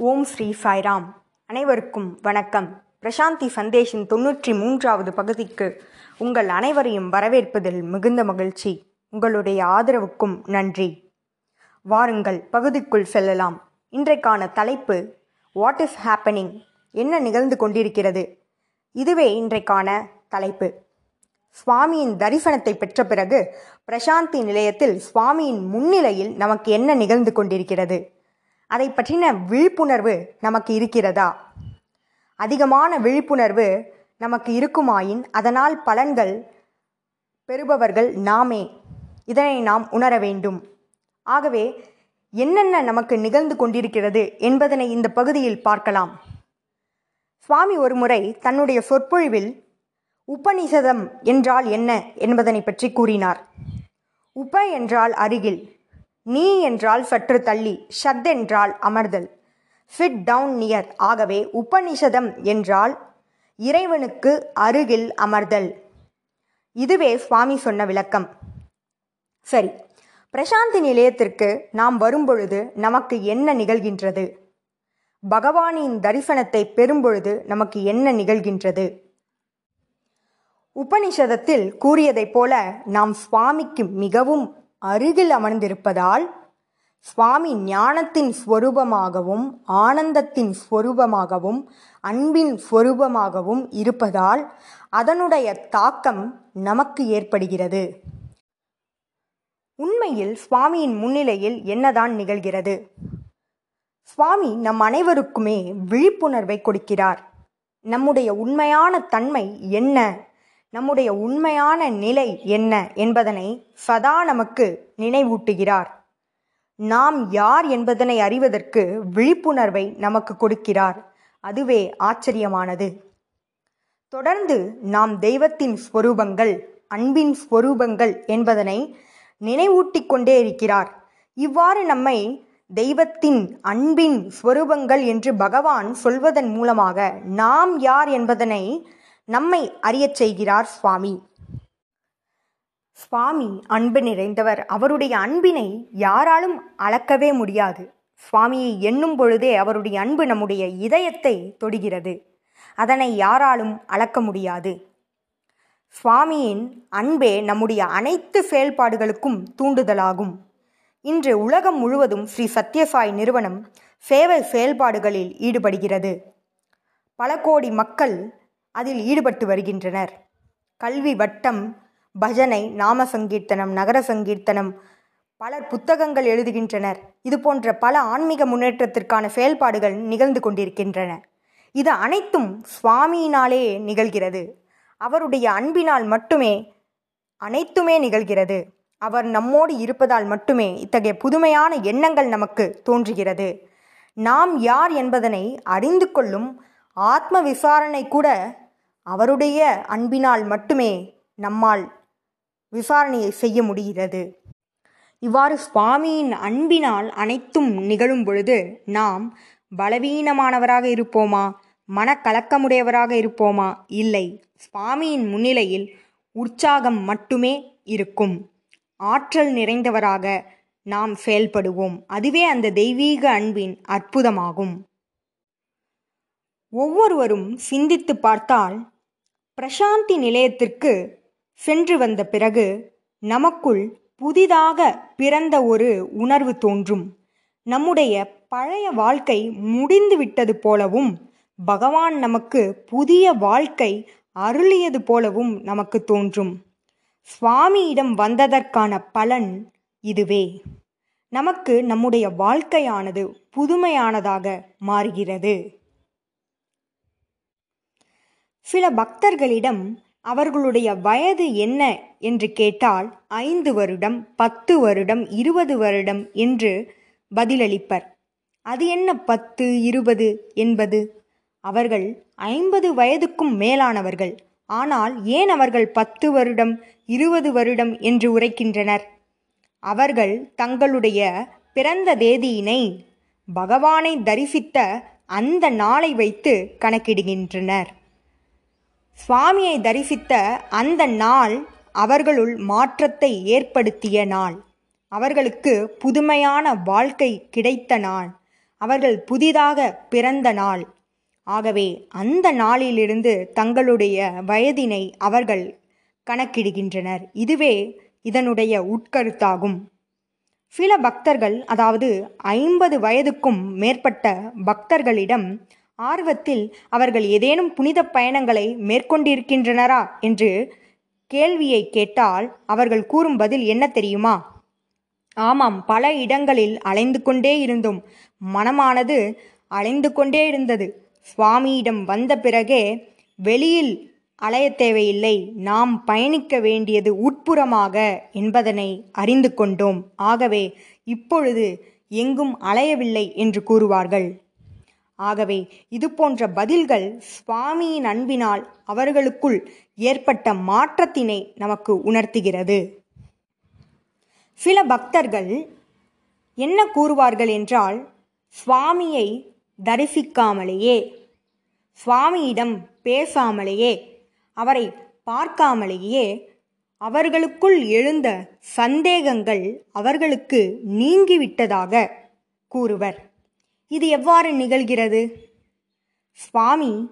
ஓம் ஸ்ரீ சாய்ராம். அனைவருக்கும் வணக்கம். பிரசாந்தி சந்தேஷின் தொன்னூற்றி மூன்றாவது பகுதிக்கு உங்கள் அனைவரையும் வரவேற்பதில் மிகுந்த மகிழ்ச்சி. உங்களுடைய ஆதரவுக்கும் நன்றி. வாருங்கள் பகுதிக்குள் செல்லலாம். இன்றைக்கான தலைப்பு வாட் இஸ் ஹேப்பனிங் என்ன நிகழ்ந்து கொண்டிருக்கிறது? இதுவே இன்றைக்கான தலைப்பு. சுவாமியின் தரிசனத்தை பெற்ற பிறகு பிரசாந்தி நிலையத்தில் சுவாமியின் முன்னிலையில் நமக்கு என்ன நிகழ்ந்து கொண்டிருக்கிறது? அதை பற்றின விழிப்புணர்வு நமக்கு இருக்கிறதா? அதிகமான விழிப்புணர்வு நமக்கு இருக்குமாயின் அதனால் பலன்கள் பெறுபவர்கள் நாமே. இதனை நாம் உணர வேண்டும். ஆகவே என்னென்ன நமக்கு நிகழ்ந்து கொண்டிருக்கிறது என்பதனை இந்த பகுதியில் பார்க்கலாம். சுவாமி ஒருமுறை தன்னுடைய சொற்பொழிவில் உபநிஷதம் என்றால் என்ன என்பதனை பற்றி கூறினார். உப என்றால் அருகில் நீ என்றால் சற்று தள்ளி ஷத் என்றால் அமர்தல். ஃபிட் டவுன் நியர் ஆகவே உபநிஷதம் என்றால் இறைவனுக்கு அருகில் அமர்தல். இதுவே சுவாமி சொன்ன விளக்கம். சரி பிரசாந்தி நிலையத்திற்கு நாம் வரும்பொழுது நமக்கு என்ன நிகழ்கின்றது? பகவானின் தரிசனத்தை பெறும்பொழுது நமக்கு என்ன நிகழ்கின்றது? உபனிஷதத்தில் கூறியதைப் போல நாம் சுவாமிக்கு மிகவும் அருகில் அமர்ந்திருப்பதால் சுவாமி ஞானத்தின் ஸ்வரூபமாகவும் ஆனந்தத்தின் ஸ்வரூபமாகவும் அன்பின் ஸ்வரூபமாகவும் இருப்பதால் அதனுடைய தாக்கம் நமக்கு ஏற்படுகிறது. உண்மையில் சுவாமியின் முன்னிலையில் என்னதான் நிகழ்கிறது? சுவாமி நம் அனைவருக்குமே விழிப்புணர்வை கொடுக்கிறார். நம்முடைய உண்மையான தன்மை என்ன? நம்முடைய உண்மையான நிலை என்ன என்பதனை சதா நமக்கு நினைவூட்டுகிறார். நாம் யார் என்பதனை அறிவதற்கு விழிப்புணர்வை நமக்கு கொடுக்கிறார். அதுவே ஆச்சரியமானது. தொடர்ந்து நாம் தெய்வத்தின் ஸ்வரூபங்கள் அன்பின் ஸ்வரூபங்கள் என்பதனை நினைவூட்டிக் கொண்டே இருக்கிறார். இவ்வாறு நம்மை தெய்வத்தின் அன்பின் ஸ்வரூபங்கள் என்று பகவான் சொல்வதன் மூலமாக நாம் யார் என்பதனை நம்மை அறியச் செய்கிறார் சுவாமி. சுவாமி அன்பு நிறைந்தவர். அவருடைய அன்பினை யாராலும் அளக்கவே முடியாது. சுவாமியை எண்ணும் பொழுதே அவருடைய அன்பு நம்முடைய இதயத்தை தொடுகிறது. அதனை யாராலும் அளக்க முடியாது. சுவாமியின் அன்பே நம்முடைய அனைத்து செயல்பாடுகளுக்கும் தூண்டுதலாகும். இன்று உலகம் முழுவதும் ஸ்ரீ சத்யசாய் நிறுவனம் சேவை செயல்பாடுகளில் ஈடுபடுகிறது. பல கோடி மக்கள் அதில் ஈடுபட்டு வருகின்றனர். கல்வி வட்டம் பஜனை நாம சங்கீர்த்தனம் நகர சங்கீர்த்தனம் பலர் புத்தகங்கள் எழுதுகின்றனர். இது போன்ற பல ஆன்மீக முன்னேற்றத்திற்கான செயல்பாடுகள் நிகழ்ந்து கொண்டிருக்கின்றன. இது அனைத்தும் சுவாமியினாலே நிகழ்கிறது. அவருடைய அன்பினால் மட்டுமே அனைத்துமே நிகழ்கிறது. அவர் நம்மோடு இருப்பதால் மட்டுமே இத்தகைய புதுமையான எண்ணங்கள் நமக்கு தோன்றுகிறது. நாம் யார் என்பதனை அறிந்து கொள்ளும் ஆத்ம விசாரணை கூட அவருடைய அன்பினால் மட்டுமே நம்மால் விசாரணையை செய்ய முடிகிறது. இவ்வாறு சுவாமியின் அன்பினால் அனைத்தும் நிகழும் பொழுது நாம் பலவீனமானவராக இருப்போமா? மனக்கலக்கமுடையவராக இருப்போமா? இல்லை. சுவாமியின் முன்னிலையில் உற்சாகம் மட்டுமே இருக்கும். ஆற்றல் நிறைந்தவராக நாம் செயல்படுவோம். அதுவே அந்த தெய்வீக அன்பின் அற்புதமாகும். ஒவ்வொருவரும் சிந்தித்து பார்த்தால் பிரசாந்தி நிலையத்திற்கு சென்று வந்த பிறகு நமக்குள் புதிதாக பிறந்த ஒரு உணர்வு தோன்றும். நம்முடைய பழைய வாழ்க்கை முடிந்து விட்டது போலவும் பகவான் நமக்கு புதிய வாழ்க்கை அருளியது போலவும் நமக்கு தோன்றும். சுவாமியிடம் வந்ததற்கான பலன் இதுவே. நமக்கு நம்முடைய வாழ்க்கையானது புதுமையானதாக மாறுகிறது. சில பக்தர்களிடம் அவர்களுடைய வயது என்ன என்று கேட்டால் ஐந்து வருடம் பத்து வருடம் இருபது வருடம் என்று பதிலளிப்பர். அது என்ன பத்து இருபது என்பது? அவர்கள் ஐம்பது வயதுக்கும் மேலானவர்கள். ஆனால் ஏன் அவர்கள் பத்து வருடம் இருபது வருடம் என்று உரைக்கின்றனர்? அவர்கள் தங்களுடைய பிறந்த தேதியினை பகவானை தரிசித்த அந்த நாளை வைத்து கணக்கிடுகின்றனர். சுவாமியை தரிசித்த அந்த நாள் அவர்களுள் மாற்றத்தை ஏற்படுத்திய நாள். அவர்களுக்கு புதுமையான வாழ்க்கை கிடைத்த நாள். அவர்கள் புதிதாக பிறந்த நாள். ஆகவே அந்த நாளிலிருந்து தங்களுடைய வயதினை அவர்கள் கணக்கிடுகின்றனர். இதுவே இதனுடைய உட்கருத்தாகும். சில பக்தர்கள் அதாவது ஐம்பது வயதுக்கும் மேற்பட்ட பக்தர்களிடம் ஆர்வத்தில் அவர்கள் ஏதேனும் புனித பயணங்களை மேற்கொண்டிருக்கின்றனரா என்று கேள்வியை கேட்டால் அவர்கள் கூறும் பதில் என்ன தெரியுமா? ஆமாம் பல இடங்களில் அலைந்து கொண்டே இருந்தோம் மனமானது அலைந்து கொண்டே இருந்தது. சுவாமியிடம் வந்த பிறகே வெளியில் அலைய தேவையில்லை நாம் பயணிக்க வேண்டியது உட்புறமாக என்பதனை அறிந்து கொண்டோம். ஆகவே இப்பொழுது எங்கும் அலையவில்லை என்று கூறுவார்கள். ஆகவே இது போன்ற பதில்கள் சுவாமியின் அன்பினால் அவர்களுக்குள் ஏற்பட்ட மாற்றத்தினை நமக்கு உணர்த்துகிறது. சில பக்தர்கள் என்ன கூறுவார்கள் என்றால் சுவாமியை தரிசிக்காமலேயே சுவாமியிடம் பேசாமலேயே அவரை பார்க்காமலேயே அவர்களுக்குள் எழுந்த சந்தேகங்கள் அவர்களுக்கு நீங்கிவிட்டதாக கூறுவர். இது எவ்வாறு நிகழ்கிறது? சுவாமி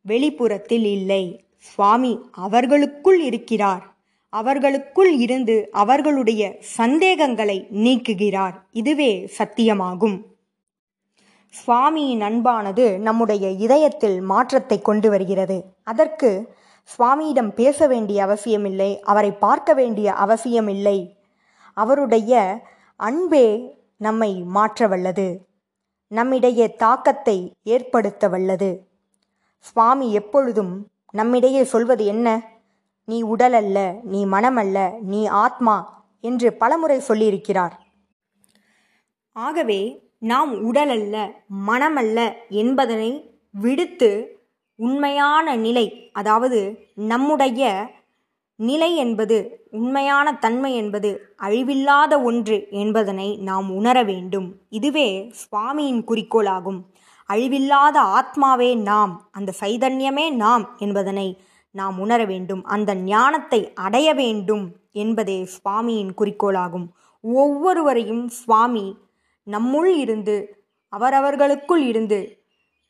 வெளிப்புறத்தில் இல்லை. சுவாமி அவர்களுக்குள் இருக்கிறார். அவர்களுக்குள் இருந்து அவர்களுடைய சந்தேகங்களை நீக்குகிறார். இதுவே சத்தியமாகும். சுவாமியின் அன்பானது நம்முடைய இதயத்தில் மாற்றத்தை கொண்டு வருகிறது. அதற்கு சுவாமியிடம் பேச வேண்டிய அவசியமில்லை. அவரை பார்க்க வேண்டிய அவசியமில்லை. அவருடைய அன்பே நம்மை மாற்றவல்லது. நம்மிடையே தாக்கத்தை ஏற்படுத்த வல்லது. சுவாமி எப்பொழுதும் நம்மிடையே சொல்வது என்ன? நீ உடல் அல்ல நீ மனமல்ல நீ ஆத்மா என்று பலமுறை சொல்லியிருக்கிறார். ஆகவே நாம் உடல் அல்ல மனமல்ல என்பதனை விடுத்து உண்மையான நிலை அதாவது நம்முடைய நிலை என்பது உண்மையான தன்மை என்பது அழிவில்லாத ஒன்று என்பதனை நாம் உணர வேண்டும். இதுவே சுவாமியின் குறிக்கோளாகும். அழிவில்லாத ஆத்மாவே நாம் அந்த சைதன்யமே நாம் என்பதனை நாம் உணர வேண்டும். அந்த ஞானத்தை அடைய வேண்டும் என்பதே சுவாமியின் குறிக்கோளாகும். ஒவ்வொருவரையும் சுவாமி நம்முள் இருந்து அவரவர்களுக்குள் இருந்து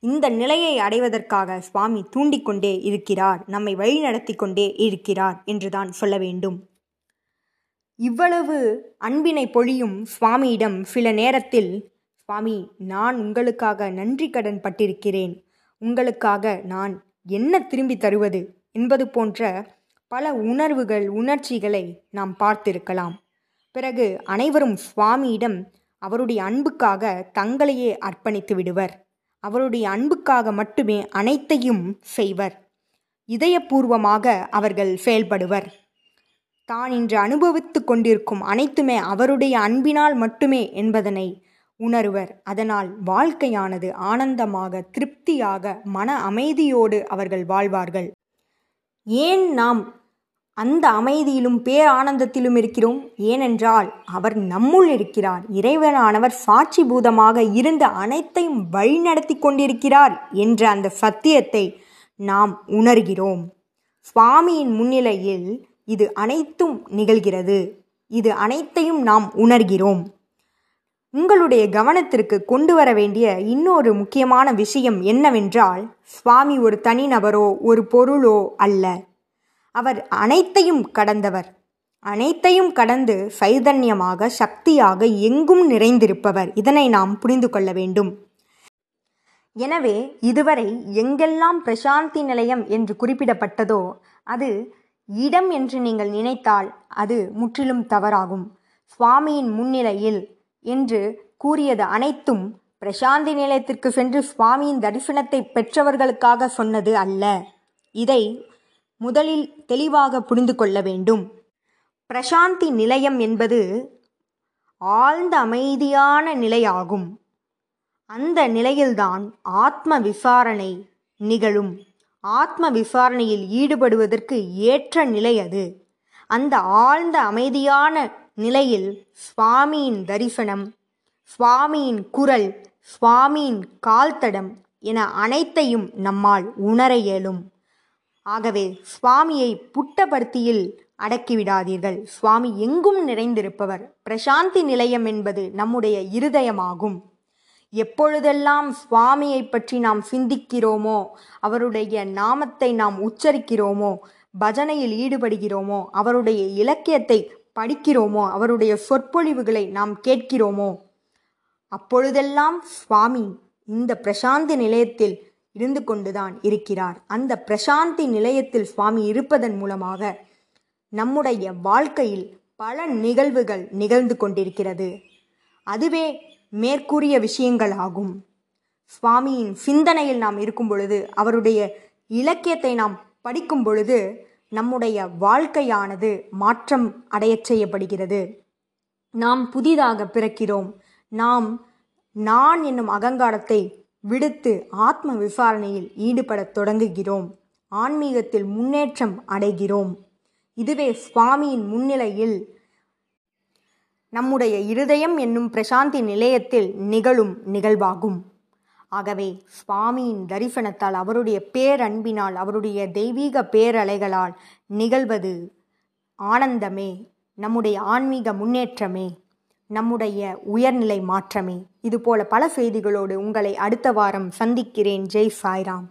இந்த நிலையை அடைவதற்காக சுவாமி தூண்டிக்கொண்டே இருக்கிறார் நம்மை வழிநடத்தி கொண்டே இருக்கிறார் என்றுதான் சொல்ல வேண்டும். இவ்வளவு அன்பினை பொழியும் சுவாமியிடம் சில நேரத்தில் சுவாமி நான் உங்களுக்காக நன்றி கடன் பட்டிருக்கிறேன். உங்களுக்காக நான் என்ன திரும்பி தருவது என்பது போன்ற பல உணர்வுகள் உணர்ச்சிகளை நாம் பார்த்திருக்கலாம். பிறகு அனைவரும் சுவாமியிடம் அவருடைய அன்புக்காக தங்களையே அர்ப்பணித்து விடுவர். அவருடைய அன்புக்காக மட்டுமே அனைத்தையும் செய்வர். இதயபூர்வமாக அவர்கள் செயல்படுவர். தான் இன்று அனுபவித்து கொண்டிருக்கும் அனைத்துமே அவருடைய அன்பினால் மட்டுமே என்பதனை உணர்வர். அதனால் வாழ்க்கையானது ஆனந்தமாக திருப்தியாக மன அமைதியோடு அவர்கள் வாழ்வார்கள். ஏன் நாம் அந்த அமைதியிலும் பேரானந்தத்திலும் இருக்கிறோம். ஏனென்றால் அவர் நம்முள் இருக்கிறார். இறைவனானவர் சாட்சி பூதமாக இருந்து அனைத்தையும் வழிநடத்தி கொண்டிருக்கிறார் என்ற அந்த சத்தியத்தை நாம் உணர்கிறோம். சுவாமியின் முன்னிலையில் இது அனைத்தும் நிகழ்கிறது. இது அனைத்தையும் நாம் உணர்கிறோம். உங்களுடைய கவனத்திற்கு கொண்டு வர வேண்டிய இன்னொரு முக்கியமான விஷயம் என்னவென்றால் சுவாமி ஒரு தனிநபரோ ஒரு பொருளோ அல்ல. அவர் அனைத்தையும் கடந்தவர். அனைத்தையும் கடந்து சைதன்யமாக சக்தியாக எங்கும் நிறைந்திருப்பவர். இதனை நாம் புரிந்து கொள்ள வேண்டும். எனவே இதுவரை எங்கெல்லாம் பிரசாந்தி நிலையம் என்று குறிப்பிடப்பட்டதோ அது இடம் என்று நீங்கள் நினைத்தால் அது முற்றிலும் தவறாகும். சுவாமியின் முன்னிலையில் என்று கூறியது அனைத்தும் பிரசாந்தி நிலையத்திற்கு சென்று சுவாமியின் தரிசனத்தை பெற்றவர்களுக்காக சொன்னது அல்ல. இதை முதலில் தெளிவாக புரிந்து கொள்ள வேண்டும். பிரசாந்தி நிலையம் என்பது ஆழ்ந்த அமைதியான நிலையாகும். அந்த நிலையில்தான் ஆத்ம விசாரணை நிகழும். ஆத்ம விசாரணையில் ஈடுபடுவதற்கு ஏற்ற நிலை அது. அந்த ஆழ்ந்த அமைதியான நிலையில் சுவாமியின் தரிசனம் சுவாமியின் குரல் சுவாமியின் கால்தடம் என அனைத்தையும் நம்மால் உணர இயலும். ஆகவே சுவாமியை புட்டபர்த்தியில் அடக்கிவிடாதீர்கள். சுவாமி எங்கும் நிறைந்திருப்பவர். பிரசாந்தி நிலையம் என்பது நம்முடைய இருதயமாகும். எப்பொழுதெல்லாம் சுவாமியை பற்றி நாம் சிந்திக்கிறோமோ அவருடைய நாமத்தை நாம் உச்சரிக்கிறோமோ பஜனையில் ஈடுபடுகிறோமோ அவருடைய இலக்கியத்தை படிக்கிறோமோ அவருடைய சொற்பொழிவுகளை நாம் கேட்கிறோமோ அப்பொழுதெல்லாம் சுவாமி இந்த பிரசாந்தி நிலையத்தில் இருந்து கொண்டுதான் இருக்கிறார். அந்த பிரசாந்தி நிலையத்தில் சுவாமி இருப்பதன் மூலமாக நம்முடைய வாழ்க்கையில் பல நிகழ்வுகள் நிகழ்ந்து கொண்டிருக்கிறது. அதுவே மேற்கூறிய விஷயங்கள் ஆகும். சுவாமியின் சிந்தனையில் நாம் இருக்கும் பொழுது அவருடைய இலக்கியத்தை நாம் படிக்கும் பொழுது நம்முடைய வாழ்க்கையானது மாற்றம் அடையச் செய்யப்படுகிறது. நாம் புதிதாக பிறக்கிறோம். நாம் நான் என்னும் அகங்காரத்தை விடுத்து ஆத்ம விசாரணையில் ஈடுபடத் தொடங்குகிறோம். ஆன்மீகத்தில் முன்னேற்றம் அடைகிறோம். இதுவே சுவாமியின் முன்னிலையில் நம்முடைய இருதயம் என்னும் பிரசாந்தி நிலையத்தில் நிகழும் நிகழ்வாகும். ஆகவே சுவாமியின் தரிசனத்தால் அவருடைய பேரன்பினால் அவருடைய தெய்வீக பேரலைகளால் நிகழ்வது ஆனந்தமே நம்முடைய ஆன்மீக முன்னேற்றமே. நம்முடைய உயர்நிலை மாற்றமே. இதுபோல பல செய்திகளோடு உங்களை அடுத்த வாரம் சந்திக்கிறேன். ஜெய் சாய்ராம்.